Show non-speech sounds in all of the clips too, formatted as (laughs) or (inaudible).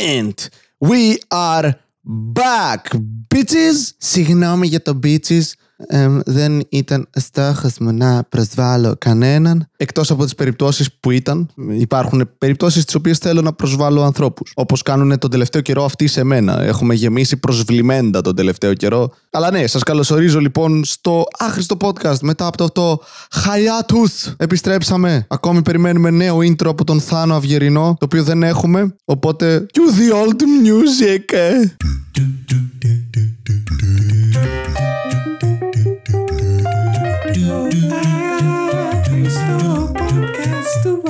And we are back, bitches! Συγγνώμη για το bitches. Εμ, δεν ήταν στόχος μου να προσβάλλω κανέναν. Εκτός από τις περιπτώσεις που ήταν, υπάρχουν περιπτώσεις τις οποίες θέλω να προσβάλλω ανθρώπους. Όπως κάνουν τον τελευταίο καιρό αυτοί σε μένα. Έχουμε γεμίσει προσβλημέντα τον τελευταίο καιρό. Αλλά ναι, σας καλωσορίζω λοιπόν στο άχρηστο podcast μετά από το αυτό hiatus. Επιστρέψαμε. Ακόμη περιμένουμε νέο intro από τον Θάνο Αυγερινό, το οποίο δεν έχουμε. Οπότε, cue the old music.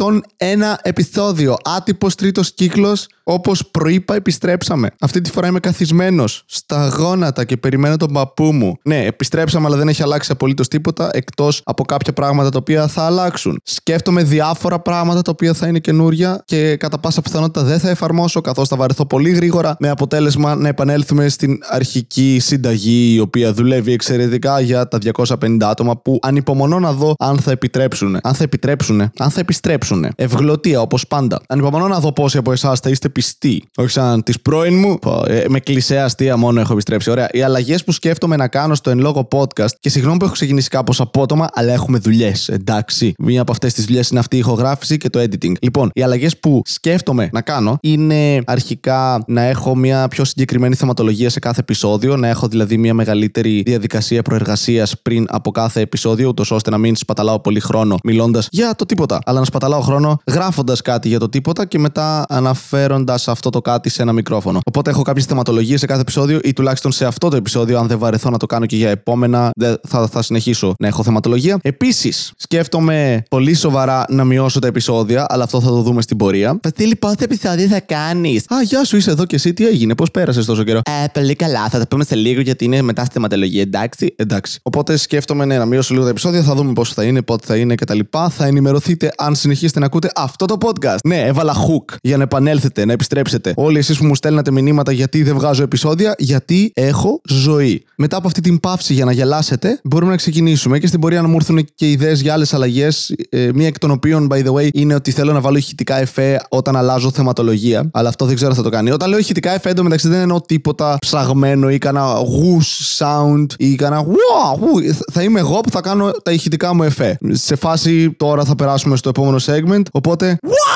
101 επεισόδιο. Άτυπος τρίτος κύκλος. Όπως προείπα, επιστρέψαμε. Αυτή τη φορά είμαι καθισμένος στα γόνατα και περιμένω τον παππού μου. Ναι, επιστρέψαμε, αλλά δεν έχει αλλάξει απολύτως τίποτα εκτός από κάποια πράγματα τα οποία θα αλλάξουν. Σκέφτομαι διάφορα πράγματα τα οποία θα είναι καινούρια και κατά πάσα πιθανότητα δεν θα εφαρμόσω καθώς θα βαρεθώ πολύ γρήγορα με αποτέλεσμα να επανέλθουμε στην αρχική συνταγή η οποία δουλεύει εξαιρετικά για τα 250 άτομα που ανυπομονώ να δω αν θα επιτρέψουν. Αν θα επιτρέψουν. Αν θα επιστρέψουν. Ευγλωτία όπως πάντα. Ανυπομονώ να δω πόσοι από εσάς θα είστε πιστοί. Όχι σαν τη πρώην μου. Πω, ε, με κλεισέ αστεία μόνο έχω επιστρέψει. Ωραία. Οι αλλαγές που σκέφτομαι να κάνω στο εν λόγω podcast και συγγνώμη που έχω ξεκινήσει κάπως απότομα, αλλά έχουμε δουλειές. Εντάξει. Μία από αυτές τις δουλειές είναι αυτή η ηχογράφηση και το editing. Λοιπόν, οι αλλαγές που σκέφτομαι να κάνω είναι αρχικά να έχω μια πιο συγκεκριμένη θεματολογία σε κάθε επεισόδιο, να έχω δηλαδή μια μεγαλύτερη διαδικασία προεργασίας πριν από κάθε επεισόδιο, ούτως ώστε να μην σπαταλάω πολύ χρόνο μιλώντας για το τίποτα, αλλά να σπαταλάω χρόνο γράφοντας κάτι για το τίποτα και μετά αναφέροντας αυτό το κάτι σε ένα μικρόφωνο. Οπότε έχω κάποιες θεματολογίες σε κάθε επεισόδιο ή τουλάχιστον σε αυτό το επεισόδιο, αν δεν βαρεθώ να το κάνω και για επόμενα, δεν- θα, θα συνεχίσω να έχω θεματολογία. Επίσης, σκέφτομαι πολύ σοβαρά να μειώσω τα επεισόδια, αλλά αυτό θα το δούμε στην πορεία. Βασίλη, πότε επεισόδιο θα κάνεις; Α, γεια σου, είσαι εδώ και εσύ, τι έγινε, πώς πέρασες τόσο καιρό; Ε, πολύ καλά, θα τα πούμε σε λίγο γιατί είναι μετά στη θεματολογία, εντάξει; Εντάξει. Οπότε σκέφτομαι ναι, να μειώσω λίγο τα επεισόδια, θα δούμε πώς θα είναι, πότε θα είναι κτλ. Θα ενημερωθείτε αν συνεχίσετε να ακούτε αυτό το podcast. Ναι, έβαλα hook για να επανέλθετε, να επιστρέψετε. Όλοι εσείς που μου στέλνατε μηνύματα γιατί δεν βγάζω επεισόδια, γιατί έχω ζωή. Μετά από αυτή την παύση για να γελάσετε, μπορούμε να ξεκινήσουμε και στην πορεία να μου έρθουν και ιδέες για άλλες αλλαγές. Ε, μία εκ των οποίων, by the way, είναι ότι θέλω να βάλω ηχητικά εφέ όταν αλλάζω θεματολογία. Αλλά αυτό δεν ξέρω αν θα το κάνει. Όταν λέω ηχητικά εφέ, εντωμεταξύ δεν εννοώ τίποτα ψαγμένο ή κανένα whoosh sound ή κανένα wow, whoo. Θα είμαι εγώ που θα κάνω τα ηχητικά μου εφέ. Σε φάση τώρα θα περάσουμε στο επόμενο segment. Οπότε. Wow,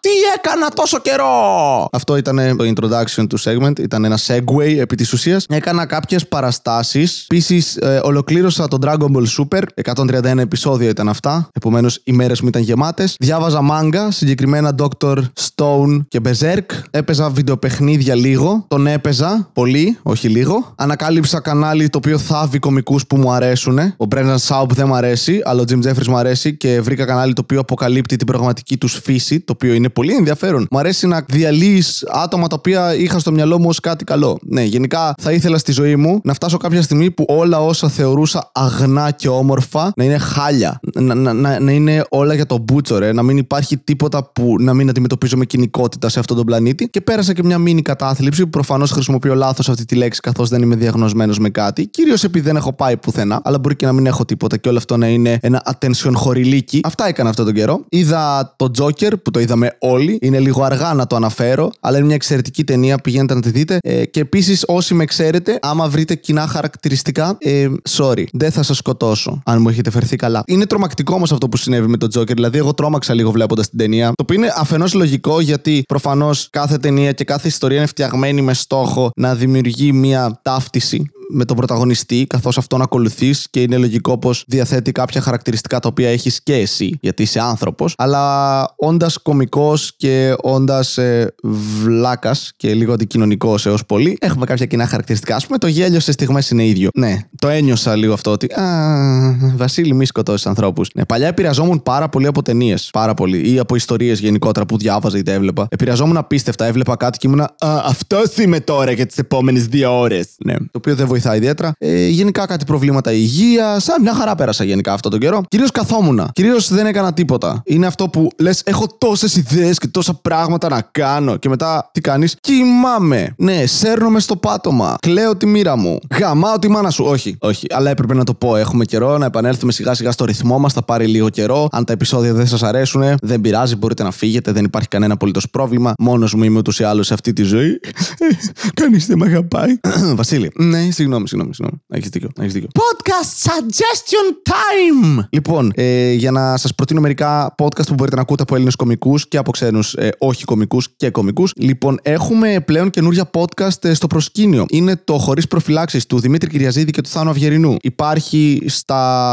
τι έκανα τόσο καιρό! Αυτό ήταν το introduction του segment. Ήταν ένα segue επί της ουσίας. Έκανα κάποιες παραστάσεις. Επίσης, ολοκλήρωσα το Dragon Ball Super. 131 επεισόδια ήταν αυτά. Επομένως, οι μέρες μου ήταν γεμάτες. Διάβαζα μάγκα, συγκεκριμένα Dr. Stone και Berserk. Έπαιζα βιντεοπαιχνίδια λίγο. Τον έπαιζα πολύ, όχι λίγο. Ανακάλυψα κανάλι το οποίο θάβει κομικούς που μου αρέσουν. Ο Brennan Saub δεν μου αρέσει, αλλά ο Jim Jeffries μου αρέσει και βρήκα κανάλι το οποίο αποκαλύπτει την πραγματική τους φύση, το οποίο είναι πολύ ενδιαφέρον. Μου αρέσει να διαλύεις άτομα τα οποία είχα στο μυαλό μου ως κάτι καλό. Ναι, γενικά θα ήθελα στη ζωή μου να φτάσω κάποια στιγμή που όλα όσα θεωρούσα αγνά και όμορφα να είναι χάλια. Να, να, να, να είναι όλα για το μπούτσο, ρε. Να μην υπάρχει τίποτα που να μην αντιμετωπίζω με κοινικότητα σε αυτόν τον πλανήτη. Και πέρασα και μια μίνι κατάθλιψη που προφανώς χρησιμοποιώ λάθος αυτή τη λέξη καθώς δεν είμαι διαγνωσμένος με κάτι. Κυρίως επειδή δεν έχω πάει πουθενά, αλλά μπορεί και να μην έχω τίποτα και όλο αυτό να είναι ένα attention χορηλίκι. Αυτά έκανα αυτόν τον καιρό. Είδα το Joker που το είδαμε όλοι. Είναι λίγο αργά να το αναφέρω, αλλά είναι μια εξαιρετική ταινία. Πηγαίνετε να τη δείτε. Ε, και επίσης, όσοι με ξέρετε, άμα βρείτε κοινά χαρακτηριστικά, ε, sorry, δεν θα σας σκοτώσω αν μου έχετε φερθεί καλά. Είναι τρομακτικό όμως αυτό που συνέβη με τον Joker. Δηλαδή, εγώ τρόμαξα λίγο βλέποντας την ταινία. Το οποίο είναι αφενός λογικό γιατί προφανώς κάθε ταινία και κάθε ιστορία είναι φτιαγμένη με στόχο να δημιουργεί μια ταύτιση με τον πρωταγωνιστή, καθώς αυτόν ακολουθείς και είναι λογικό πως διαθέτει κάποια χαρακτηριστικά τα οποία έχεις και εσύ, γιατί είσαι άνθρωπος. Αλλά όντας κωμικός και όντας ε, βλάκας και λίγο αντικοινωνικός έως πολύ, έχουμε κάποια κοινά χαρακτηριστικά. Α πούμε, το γέλιο σε στιγμές είναι ίδιο. Ναι, το ένιωσα λίγο αυτό ότι. Α, Βασίλη, μη σκοτώσεις ανθρώπους. Ναι, παλιά επηρεαζόμουν πάρα πολύ από ταινίες. Πάρα πολύ. Ή από ιστορίες γενικότερα που διάβαζα ή τα έβλεπα. Επηρεαζόμουν απίστευτα. Έβλεπα κάτι και ήμουνα. Α, αυτό είμαι τώρα για τις επόμενες δύο ώρες. Ναι, το οποίο δεν βοηθάει βοηθάει ιδιαίτερα. Ε, γενικά κάτι προβλήματα υγείας. Μια χαρά πέρασα γενικά αυτό τον καιρό. Κυρίως καθόμουνα. Κυρίως δεν έκανα τίποτα. Είναι αυτό που λες: Έχω τόσες ιδέες και τόσα πράγματα να κάνω. Και μετά τι κάνεις; Κοιμάμαι. Ναι, σέρνομαι στο πάτωμα. Κλαίω τη μοίρα μου. Γαμάω τη μάνα σου. Όχι, όχι. Αλλά έπρεπε να το πω. Έχουμε καιρό να επανέλθουμε σιγά σιγά στο ρυθμό μας. Θα πάρει λίγο καιρό. Αν τα επεισόδια δεν σας αρέσουν, δεν πειράζει. Μπορείτε να φύγετε. Δεν υπάρχει κανένα απολύτως πρόβλημα. Μόνος μου είμαι ούτως ή άλλως σε αυτή τη ζωή. (laughs) Κανείς δεν με αγαπάει. (clears throat) Βασίλη. Ναι, συγγνώμη, συγγνώμη. συγγνώμη. Έχεις δίκιο. Έχεις δίκιο. Podcast suggestion time! Λοιπόν, ε, για να σας προτείνω μερικά podcast που μπορείτε να ακούτε από Έλληνες κομικούς και από ξένους ε, όχι κομικούς και κομικούς. Λοιπόν, έχουμε πλέον καινούργια podcast ε, στο προσκήνιο. Είναι το Χωρίς Προφυλάξεις του Δημήτρη Κυριαζίδη και του Θάνου Αυγερινού. Υπάρχει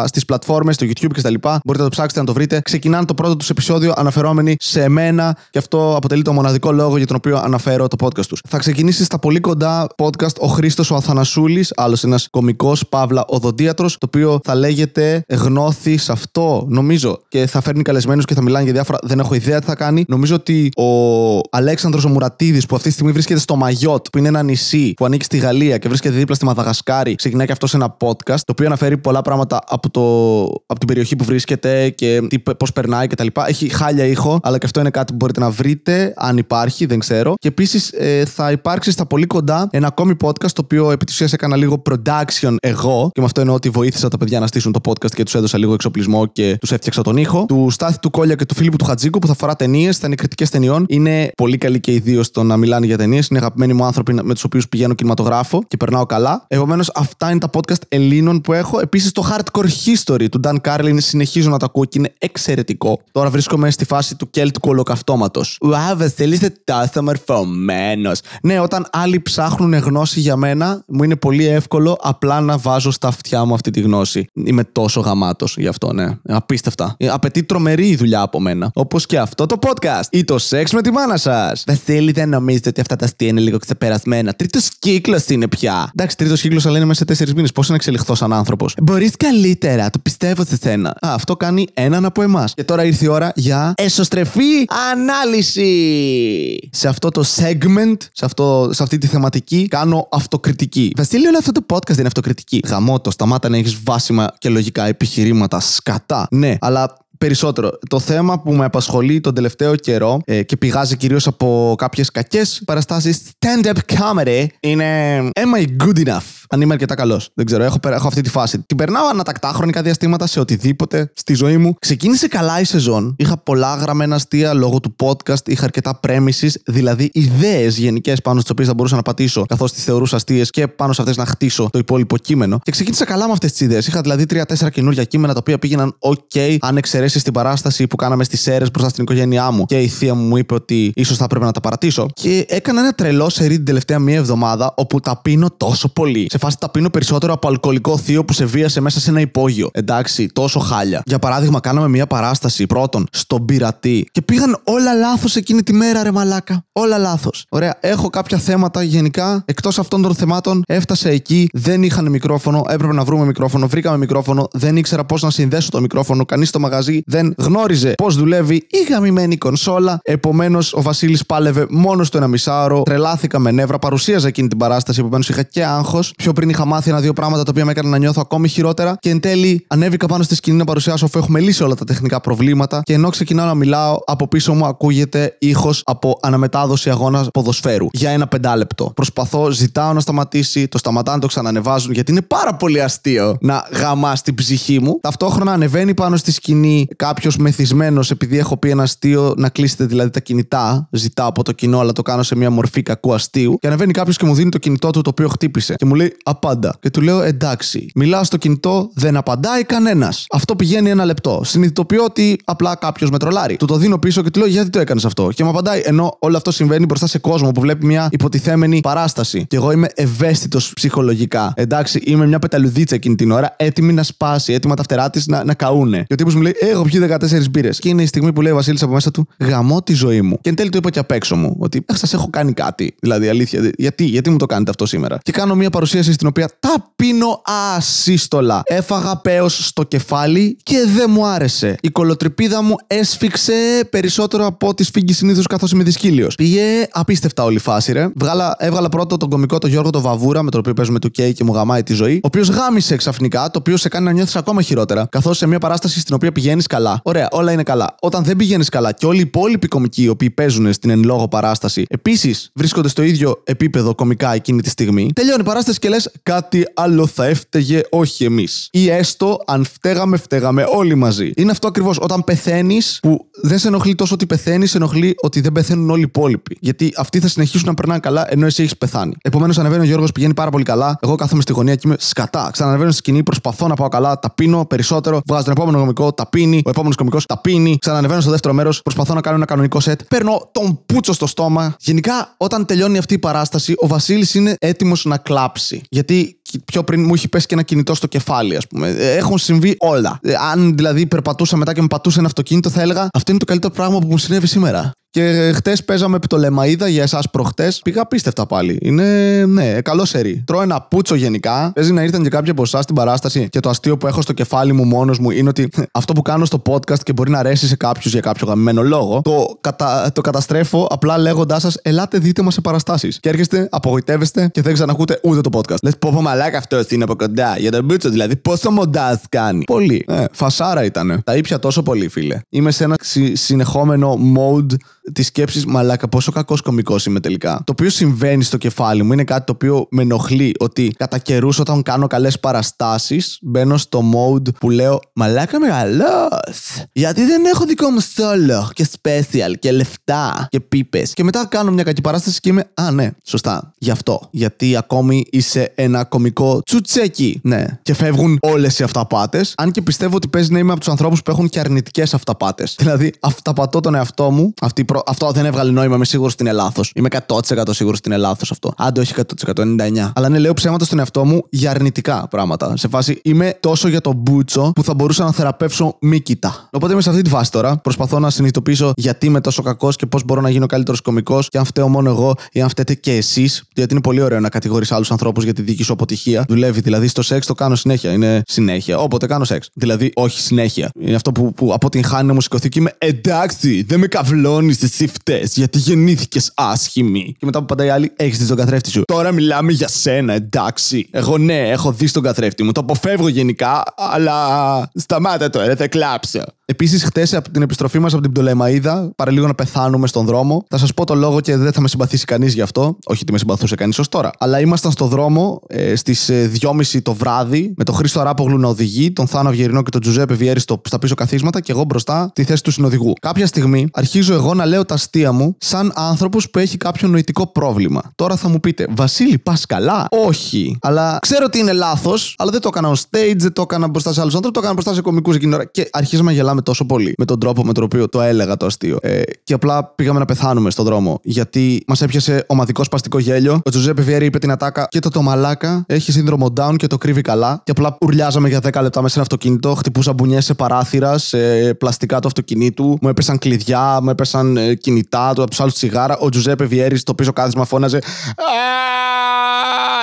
στις πλατφόρμες, στο YouTube κτλ. Μπορείτε να το ψάξετε να το βρείτε. Ξεκινάνε το πρώτο τους επεισόδιο αναφερόμενοι σε μένα και αυτό αποτελεί το μοναδικό λόγο για τον οποίο αναφέρω το podcast τους. Θα ξεκινήσεις στα πολύ κοντά podcast ο Χρήστος ο Αθανασούλης, άλλος ένας κομικός Παύλα Οδοντίατρος, το οποίο θα λέγεται Γνώθη σε αυτό, νομίζω. Και θα φέρνει καλεσμένους και θα μιλάνε για διάφορα. Δεν έχω ιδέα τι θα κάνει. Νομίζω ότι ο Αλέξανδρος ο Μουρατίδης, που αυτή τη στιγμή βρίσκεται στο Μαγιότ, που είναι ένα νησί που ανήκει στη Γαλλία και βρίσκεται δίπλα στη Μαδαγασκάρη, ξεκινάει και αυτό σε ένα podcast, το οποίο αναφέρει πολλά πράγματα από, το, από την περιοχή που βρίσκεται και πώς περνάει κτλ. Έχει χάλια ήχο, αλλά και αυτό είναι κάτι που μπορείτε να βρείτε, αν υπάρχει, δεν ξέρω. Και επίσης ε, θα υπάρξει στα πολύ κοντά ένα ακόμη podcast, το οποίο επί της ουσίας έκανα λίγο production εγώ, και με αυτό εννοώ ότι βοήθησα τα παιδιά να στήσουν το podcast και τους έδωσα λίγο εξοπλισμό και τους έφτιαξα τον ήχο. Του Στάθη του Κόλια και του Φίλιππου του Χατζίκου που θα φορά ταινίες, θα είναι κριτικές ταινιών. Είναι πολύ καλή και οι δύο στο να μιλάνε για ταινίες. Είναι αγαπημένοι μου άνθρωποι με τους οποίους πηγαίνω κινηματογράφο και περνάω καλά. Επομένως, αυτά είναι τα podcast Ελλήνων που έχω. Επίσης, το Hardcore History του Dan Carlin συνεχίζω να το ακούω και είναι εξαιρετικό. Τώρα βρίσκομαι στη φάση του κέλτικου ολοκαυτώματος. Wow, Βασίλη, είσαι τόσο μορφωμένο. Ναι, όταν άλλοι ψάχνουν γνώση για μένα, μου είναι πολύ εύκολο απλά να βάζω στα αυτιά μου αυτή τη γνώση. Είμαι τόσο γαμάτος γι' αυτό, ναι. Απίστευτα. Ε, Απαιτεί τρομερή δουλειά από μένα. Όπως και αυτό το podcast. Ή το σεξ με τη μάνα σας. Βασίλη, δεν νομίζετε ότι αυτά τα αστεία είναι λίγο ξεπερασμένα. Τρίτος κύκλος είναι πια. Εντάξει, τρίτος κύκλος, αλλά είναι μέσα σε τέσσερις μήνες. Πώς να εξελιχθώ σαν άνθρωπος; Μπορείς καλύτερα, το πιστεύω σε σένα. Α, αυτό κάνει έναν από εμάς. Και τώρα ήρθε η ώρα για εσωστρεφή ανάλυση. Σε αυτό το segment, σε, αυτό, σε αυτή τη θεματική, κάνω αυτοκριτική. Βασίλη, όλο αυτό το podcast δεν είναι αυτοκριτική. Γαμώτο, σταμάτα να έχεις βάσιμα και λογικά επιχειρήματα. Σκατά. Ναι, αλλά περισσότερο. Το θέμα που με απασχολεί τον τελευταίο καιρό ε, και πηγάζει κυρίως από κάποιες κακές παραστάσεις stand-up comedy είναι Am I good enough? Αν είμαι αρκετά καλός. Δεν ξέρω, έχω, περα- έχω αυτή τη φάση. Την περνάω ανατακτά χρονικά διαστήματα σε οτιδήποτε στη ζωή μου. Ξεκίνησε καλά η σεζόν. Είχα πολλά γραμμένα αστεία λόγω του podcast. Είχα αρκετά premises, δηλαδή ιδέες γενικές πάνω στις οποίες θα μπορούσα να πατήσω καθώς τις θεωρούσα αστείες και πάνω σε αυτές να χτίσω το υπόλοιπο κείμενο. Και ξεκίνησα καλά με αυτές τις ιδέες. Είχα δηλαδή τρία-τέσσερα καινούργια κείμενα τα οποία πήγαιναν OK, αν εξαιρέσεις την παράσταση που κάναμε στις αίρες μπροστά στην οικογένειά μου. Και η θεία μου μου είπε ότι ίσως θα έπρεπε να τα παρατήσω. Και έκανα ένα τρελό σερί την τελευταία μία εβδομάδα όπου τα πίνω τόσο πολύ. Σε φάση τα πίνω περισσότερο από αλκοολικό θείο που σε βίασε μέσα σε ένα υπόγειο. Εντάξει, τόσο χάλια. Για παράδειγμα, κάναμε μία παράσταση πρώτον στον πειρατή και πήγαν όλα λάθος εκείνη τη μέρα, ρε μαλάκα. Όλα λάθος. Ωραία, έχω κάποια θέματα γενικά. Εκτός αυτών των θεμάτων, έφτασα εκεί, δεν είχαν μικρόφωνο, έπρεπε να βρούμε μικρόφωνο, βρήκαμε μικρόφωνο, δεν ήξερα πώς να συνδέσω το μικρόφωνο, κανείς στο μαγαζί δεν γνώριζε πώς δουλεύει η γαμημένη κονσόλα. Επομένως, ο Βασίλης πάλευε μόνο του ένα μισάωρο, τρελάθηκα με νεύρα, παρουσίαζα εκείνη την παράσταση, επομένως είχα και άγχος. Πιο πριν είχα μάθει ένα-δύο πράγματα τα οποία με έκαναν να νιώθω ακόμη χειρότερα και εν τέλει ανέβηκα πάνω στη σκηνή να παρουσιάσω αφού έχουμε λύσει όλα τα τεχνικά προβλήματα και ενώ ξεκινάω να μιλάω, από πίσω μου ακούγεται ήχος από αναμετάδοση αγώνας ποδοσφαίρου για ένα πεντάλεπτο. Προσπαθώ, ζητάω να σταματήσει, το σταματάνε, το ξανανεβάζουν γιατί είναι πάρα πολύ αστείο να γαμάς την ψυχή μου. Ταυτόχρονα ανεβαίνει πάνω στη σκηνή κάποιος μεθυσμένος επειδή έχω πει ένα αστείο να κλείσετε δηλαδή τα κινητά. Ζητάω από το κοινό, αλλά το κάνω σε μια μορφή κακού αστείου. Και ανεβαίνει κάποιος και μου δίνει το κινητό του το οποίο χτύπησε. Και μου λέει απάντα. Και του λέω εντάξει. Μιλάω στο κινητό, δεν απαντάει κανένας. Αυτό πηγαίνει ένα λεπτό. Συνειδητοποιώ ότι απλά κάποιος με τρολάρει. Του το δίνω πίσω και του λέω γιατί το έκανες αυτό; Και μου απαντάει ενώ όλο αυτό συμβαίνει μπροστά σε κόσμο που βλέπει μια υποτιθέμενη παράσταση. Και εγώ είμαι ευαίσθητος ψυχολογικά. Εντάξει, είμαι μια πεταλουδίτσα εκείνη την ώρα, έτοιμη να σπάσει, έτοιμα τα φτερά της να, να καούνε. Και ο τύπος μου λέει: «Ε, Έχω πιει 14 μπύρες. Και είναι η στιγμή που λέει ο Βασίλης από μέσα του: Γαμώ τη ζωή μου. Και εν τέλει το είπα και απ' έξω μου: Ότι σας έχω κάνει κάτι. Δηλαδή, αλήθεια, γιατί, γιατί μου το κάνετε αυτό σήμερα. Και κάνω μια παρουσίαση παράσταση στην οποία τα πίνω ασύστολα. Έφαγα πέος στο κεφάλι και δεν μου άρεσε. Η κολοτρυπίδα μου έσφιξε περισσότερο από ό,τι σφίγγει συνήθως καθώς είμαι δυσκύλιος. Πήγε απίστευτα όλη η φάση, ρε. Βγάλα, έβγαλα πρώτο τον κομικό τον Γιώργο το Βαβούρα, με τον οποίο παίζουμε του Κέι και μου γαμάει τη ζωή. Ο οποίος γάμισε ξαφνικά, το οποίο σε κάνει να νιώθεις ακόμα χειρότερα. Καθώς σε μια παράσταση στην οποία πηγαίνεις καλά. Ωραία, όλα είναι καλά. Όταν δεν πηγαίνεις καλά και όλοι οι υπόλοιποι κομικοί οι οποίοι παίζουν στην εν λόγω παράσταση επίσης βρίσκονται στο ίδιο επίπεδο κομικά εκείνη τη στιγμή, τελειώνει η παράσταση και λες κάτι άλλο θα έφταιγε, όχι εμείς. Ή έστω αν φταίγαμε, φταίγαμε όλοι μαζί. Είναι αυτό ακριβώς. Όταν πεθαίνεις, που δεν σε ενοχλεί τόσο ότι πεθαίνεις, σε ενοχλεί ότι δεν πεθαίνουν όλοι οι υπόλοιποι. Γιατί αυτοί θα συνεχίσουν να περνάνε καλά ενώ εσύ έχεις πεθάνει. Επομένως, ανεβαίνει ο Γιώργος, πηγαίνει πάρα πολύ καλά. Εγώ κάθομαι στη γωνία και είμαι σκατά. Ξανανεβαίνω στη σκηνή, προσπαθώ να πάω καλά, τα πίνω περισσότερο. Βγάζω τον επόμενο κομικό, τα πίνει. Ο επόμενος κομικό τα πίνει. Ξανανεβαίνω στο δεύτερο μέρος, προσπαθώ να κάνω ένα κανονικό σετ. Παίρνω τον πούτσο στο στόμα. Γενικά, όταν τελειώνει αυτή η παράσταση, ο Βασίλης είναι έτοιμος να κλάψει. Γιατί πιο πριν μου έχει πέσει και ένα κινητό στο κεφάλι, ας πούμε. Ε, Έχουν συμβεί όλα. Ε, Αν δηλαδή περπατούσα μετά και με πατούσε ένα αυτοκίνητο, θα έλεγα Αυτό είναι το καλύτερο πράγμα που μου συνέβη σήμερα. Και χτες παίζαμε επί το Λεμαίδα για εσάς προχτές. Πήγα απίστευτα πάλι. Είναι, ναι, καλό σερί. Τρώω ένα πούτσο γενικά. Παίζει να ήρθαν και κάποιοι από εσάς στην παράσταση. Και το αστείο που έχω στο κεφάλι μου μόνος μου είναι ότι (laughs) αυτό που κάνω στο podcast και μπορεί να αρέσει σε κάποιους για κάποιο γαμμένο λόγο, το, κατα... το καταστρέφω απλά λέγοντάς σας, ελάτε δείτε μας σε παραστάσεις. Και έρχεστε, απογοητεύεστε και δεν ξανακούτε ούτε το podcast. Λε, πω πω μαλάκα αυτός είναι από κοντά. Για τον πούτσο δηλαδή, πόσο μοντάζ κάνει. Πολύ. Ε, φασάρα ήταν. Τα ήπια τόσο πολύ, φίλε. Είμαι σε ένα συ- συνεχόμενο mode τη σκέψη, μαλάκα, πόσο κακός κωμικός είμαι τελικά. Το οποίο συμβαίνει στο κεφάλι μου είναι κάτι το οποίο με ενοχλεί. Ότι κατά καιρούς, όταν κάνω καλές παραστάσεις, μπαίνω στο mode που λέω Μαλάκα μεγαλός. Γιατί δεν έχω δικό μου solo και special και λεφτά και πίπες. Και μετά κάνω μια κακή παράσταση και είμαι Α, ναι, σωστά. Γι' αυτό. Γιατί ακόμη είσαι ένα κωμικό τσουτσέκι. Ναι. Και φεύγουν όλες οι αυταπάτες. Αν και πιστεύω ότι παίζει να είμαι από τους ανθρώπους που έχουν και αρνητικές αυταπάτες. Δηλαδή, αυταπατώ τον εαυτό μου. Αυτή η προ... Αυτό δεν έβγαλε νόημα, είμαι σίγουρος ότι είναι λάθος. Είμαι 100% σίγουρος ότι είναι λάθος αυτό. Άντε, όχι 100%, 99. Αλλά ναι, λέω ψέματα στον εαυτό μου για αρνητικά πράγματα. Σε φάση είμαι τόσο για τον μπούτσο που θα μπορούσα να θεραπεύσω μήκητα. Οπότε είμαι σε αυτή τη φάση τώρα. Προσπαθώ να συνειδητοποιήσω γιατί είμαι τόσο κακός και πώς μπορώ να γίνω καλύτερος κωμικός και αν φταίω μόνο εγώ ή αν φταίτε και εσείς. Γιατί είναι πολύ ωραίο να κατηγορείς άλλους ανθρώπους για τη δική σου αποτυχία. Δουλεύει. Δηλαδή στο σεξ το κάνω συνέχεια. Είναι συνέχεια. Όποτε κάνω σεξ. Δηλαδή όχι συνέχεια. Είναι αυτό που, που από την χάνει να μου σηκωθεί και είμαι εντάξει, δεν με καυλώνει εσύ φταίει γιατί γεννήθηκες άσχημη. Και μετά που απαντάει η άλλη, έχεις δει τον καθρέφτη σου. Τώρα μιλάμε για σένα, εντάξει. Εγώ ναι, έχω δει τον καθρέφτη μου. Το αποφεύγω γενικά, αλλά σταμάτα τώρα, θα κλάψω. Επίσης, χτες από την επιστροφή μας από την Πτολεμαίδα, παραλίγο να πεθάνουμε στον δρόμο. Θα σας πω το λόγο και δεν θα με συμπαθήσει κανείς γι' αυτό. Όχι ότι με συμπαθούσε κανείς ως τώρα. Αλλά ήμασταν στο δρόμο ε, στις 2.30 το βράδυ με τον Χρήστο Αράπογλου να οδηγεί, τον Θάνο Αυγερινό και τον Τζουζέπε Βιέρη στο, στα πίσω καθίσματα και εγώ μπροστά τη θέση του συνοδηγού. Κάποια στιγμή αρχίζω εγώ να λέω τα αστεία μου σαν άνθρωπος που έχει κάποιο νοητικό πρόβλημα. Τώρα θα μου πείτε, Βασίλη, πας καλά; Όχι. Αλλά ξέρω ότι είναι λάθος, αλλά δεν το έκανα on stage, δεν το έκανα μπροστά σε άλλους ανθρώπου, το έκανα μπροστά σε κομικούς εκείνη την ώρα. Και αρχίζουμε να γελάμε τόσο πολύ με τον τρόπο με τον οποίο το έλεγα το αστείο. Ε, και απλά πήγαμε να πεθάνουμε στον δρόμο. Γιατί μας έπιασε ομαδικός σπαστικό γέλιο. Ο Τζουζέπε Βιέρη είπε την ατάκα και το το μαλάκα έχει σύνδρομο down και το κρύβει καλά. Και απλά ουρλιάζαμε για 10 λεπτά μέσα σε ένα αυτοκίνητο, χτυπούσα μπουνιές σε παράθυρα, σε πλαστικά του αυτοκινήτου, μου έπεσαν κλειδιά, μου έπεσαν ε, κινητά του από τους άλλους τσιγάρα. Ο Τζουζέπε Βιέρη στο πίσω κάθισμα φώναζε.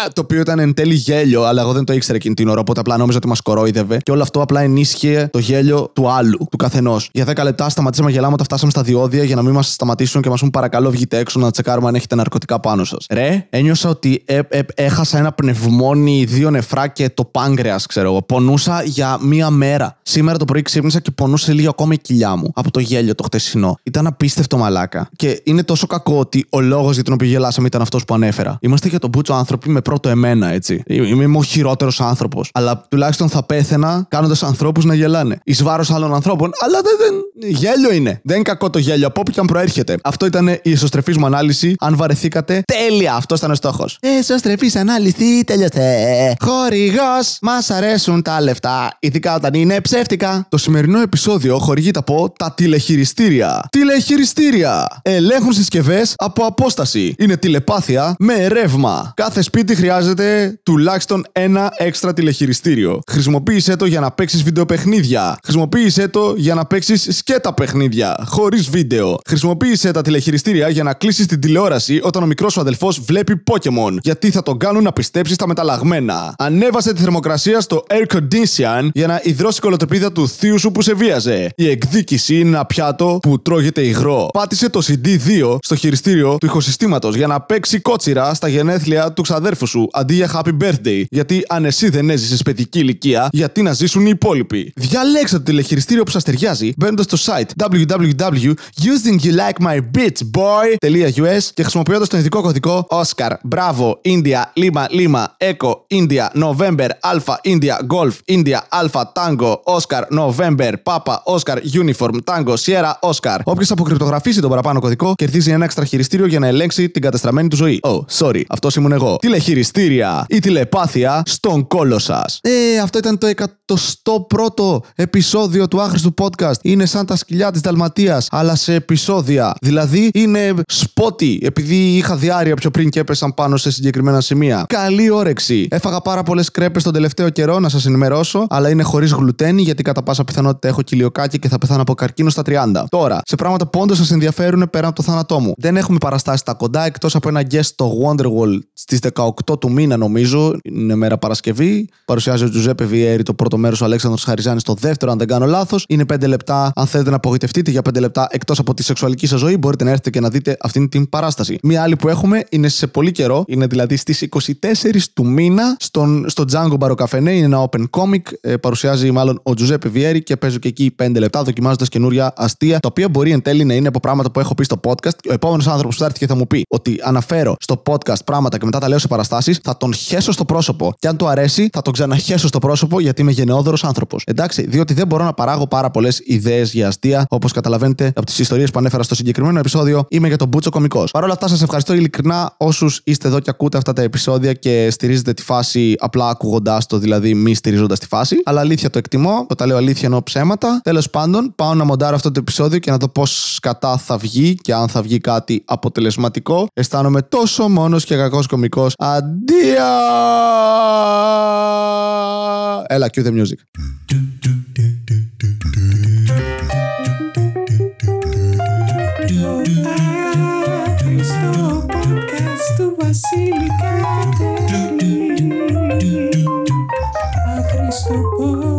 «Α!» Το οποίο ήταν εν τέλει γέλιο, αλλά εγώ δεν το ήξερα εκείνη την ώρα, οπότε απλά νόμιζα ότι μας κορόιδευε. Και όλο αυτό απλά ενίσχυε το γέλιο του άλλου, του καθενός. Για 10 λεπτά σταματήσαμε να γελάμε όταν φτάσαμε στα διόδια για να μην μας σταματήσουν και μας πούν παρακαλώ βγείτε έξω να τσεκάρουμε αν έχετε ναρκωτικά πάνω σας. Ρε, ένιωσα ότι ε, ε, έχασα ένα πνευμόνι, δύο νεφρά και το πάγκρεα, ξέρω εγώ. Πονούσα για μία μέρα. Σήμερα το πρωί ξύπνησα και πονούσε λίγο ακόμα η κοιλιά μου από το γέλιο το χτεσινό. Ήταν απίστευτο μαλάκα. Και είναι τόσο κακό ότι ο λόγος για τον οποίο γελάσαμε ήταν αυτός που ανέφερα. Είμαστε για τον Μπούτσο άνθρωποι με πρώτο εμένα, έτσι. Είμαι ο χειρότερος άνθρωπος. Αλλά τουλάχιστον θα πέθαινα κάνοντας ανθρώπους να γελάνε. Εις βάρος άλλων ανθρώπων, αλλά δεν, δεν. Γέλιο είναι. Δεν είναι κακό το γέλιο, από όπου και αν προέρχεται. Αυτό ήταν η εσωστρεφή μου ανάλυση. Αν βαρεθήκατε, τέλεια! Αυτός ήταν ο στόχος. Εσωστρεφής ανάλυση, τέλειωσε. Χορηγός, μας αρέσουν τα λεφτά. Ειδικά όταν είναι ψεύτικα. Το σημερινό επεισόδιο χορηγείται από τα τηλεχειριστήρια. Τηλεχειριστήρια. Ελέγχουν συσκευές από απόσταση. Είναι τηλεπάθεια με ρεύμα. Κάθε σπίτι χρειάζεται χρειάζεται τουλάχιστον ένα έξτρα τηλεχειριστήριο. Χρησιμοποίησέ το για να παίξεις βιντεοπαιχνίδια. Χρησιμοποίησέ το για να παίξεις σκέτα παιχνίδια, χωρίς βίντεο. Χρησιμοποίησέ τα τηλεχειριστήρια για να κλείσει την τηλεόραση όταν ο μικρός σου αδελφός βλέπει Pokémon. Γιατί θα τον κάνουν να πιστέψεις στα μεταλλαγμένα. Ανέβασε τη θερμοκρασία στο air condition για να υδρώσει η κολοτρεπίδα του θείου σου που σε βίαζε. Η εκδίκηση είναι ένα πιάτο που τρώγεται υγρό. Πάτησε το CD2 στο χειριστήριο του ηχοσυστήματο για να παίξει κότσιρα στα γενέθλια του ξαδέρφου σου αντί για happy birthday. Γιατί αν εσύ δεν έζησες παιδική ηλικία, γιατί να ζήσουν οι υπόλοιποι; Διαλέξτε το τηλεχειριστήριο που σας ταιριάζει μπαίνοντας στο site www.usingyoulikeMyBitchBoy.us και χρησιμοποιώντας τον ειδικό κωδικό Oscar, Bravo, India, Lima, Lima, Echo, India, November, Alpha, India, Golf, India, Alpha, Tango, Oscar, November, Papa, Oscar, Uniform, Tango, Sierra, Oscar. Όποιος αποκρυπτογραφήσει τον παραπάνω κωδικό κερδίζει ένα έξτρα χειριστήριο για να ελέγξει την κατεστραμμένη του ζωή. Oh, sorry, αυτός ήμουν εγώ. Τηλεχειριστήρια ή τηλεπάθεια στον κόλο σας. Ε, αυτό ήταν το 101ο επεισόδιο του άχρηστου podcast. Είναι σαν τα σκυλιά της Δαλματίας, αλλά σε επεισόδια. Δηλαδή είναι σπότι, επειδή είχα διάρκεια πιο πριν και έπεσαν πάνω σε συγκεκριμένα σημεία. Καλή όρεξη. Έφαγα πάρα πολλές κρέπες τον τελευταίο καιρό, να σας ενημερώσω, αλλά είναι χωρίς γλουτένι, γιατί κατά πάσα πιθανότητα έχω κοιλιοκάκι και θα πεθάνω από καρκίνο στα 30. Τώρα, σε πράγματα που όντως σας ενδιαφέρουν πέρα από το θάνατό μου. Δεν έχουμε παραστάσει στα κοντά, εκτός από ένα guest στο Wonderwall στις 18 του μήνα, νομίζω. Είναι μέρα Παρασκευή. Παρουσιάζει ο Τζουζέπε Βιέρη το πρώτο μέρος, ο Αλέξανδρος Χαριζάνης το δεύτερο, αν δεν κάνω λάθος. Είναι 5 λεπτά. Αν θέλετε να απογοητευτείτε για 5 λεπτά εκτός από τη σεξουαλική σας ζωή, μπορείτε να έρθετε και να δείτε αυτήν την παράσταση. Μία άλλη που έχουμε είναι σε πολύ καιρό, είναι δηλαδή στις 24 του μήνα στον, στο Django Barocafene. Είναι ένα open comic. Ε, παρουσιάζει μάλλον ο Τζουζέπε Βιέρη και παίζω και εκεί 5 λεπτά δοκιμάζοντας καινούρια αστεία, τα οποία μπορεί εν τέλει να είναι από πράγματα που έχω πει στο podcast. Ο επόμενος άνθρωπος που θα έρθει και θα μου πει ότι αναφέρω στο podcast πράγματα και μετά τα λέω σε παραστάσεις, θα τον χέσω στο πρόσωπο. Και αν του αρέσει, θα τον ξαναχέσω στο πρόσωπο γιατί είμαι γενναιόδωρος άνθρωπος. Εντάξει, διότι δεν μπορώ να παράγω πάρα πολλές ιδέες για αστεία, όπως καταλαβαίνετε από τις ιστορίες που ανέφερα στο συγκεκριμένο επεισόδιο. Είμαι για τον Μπούτσο κωμικό. Παρ' όλα αυτά, σας ευχαριστώ ειλικρινά όσους είστε εδώ και ακούτε αυτά τα επεισόδια και στηρίζετε τη φάση απλά ακούγοντάς το, δηλαδή μη στηρίζοντας τη φάση. Αλλά αλήθεια το εκτιμώ. Το τα λέω αλήθεια ενώ ψέματα. Τέλος πάντων, πάω να μοντάρω αυτό το επεισόδιο και να δω πώς κατά θα βγει και αν θα βγει κάτι αποτελεσματικό. Αισθάνομαι τόσο μόνος και κακός κωμικό. Αντία! Έλα, cue the music. Άχρηστο podcast του Βασίλη Κατερίνη. Άχρηστο podcast.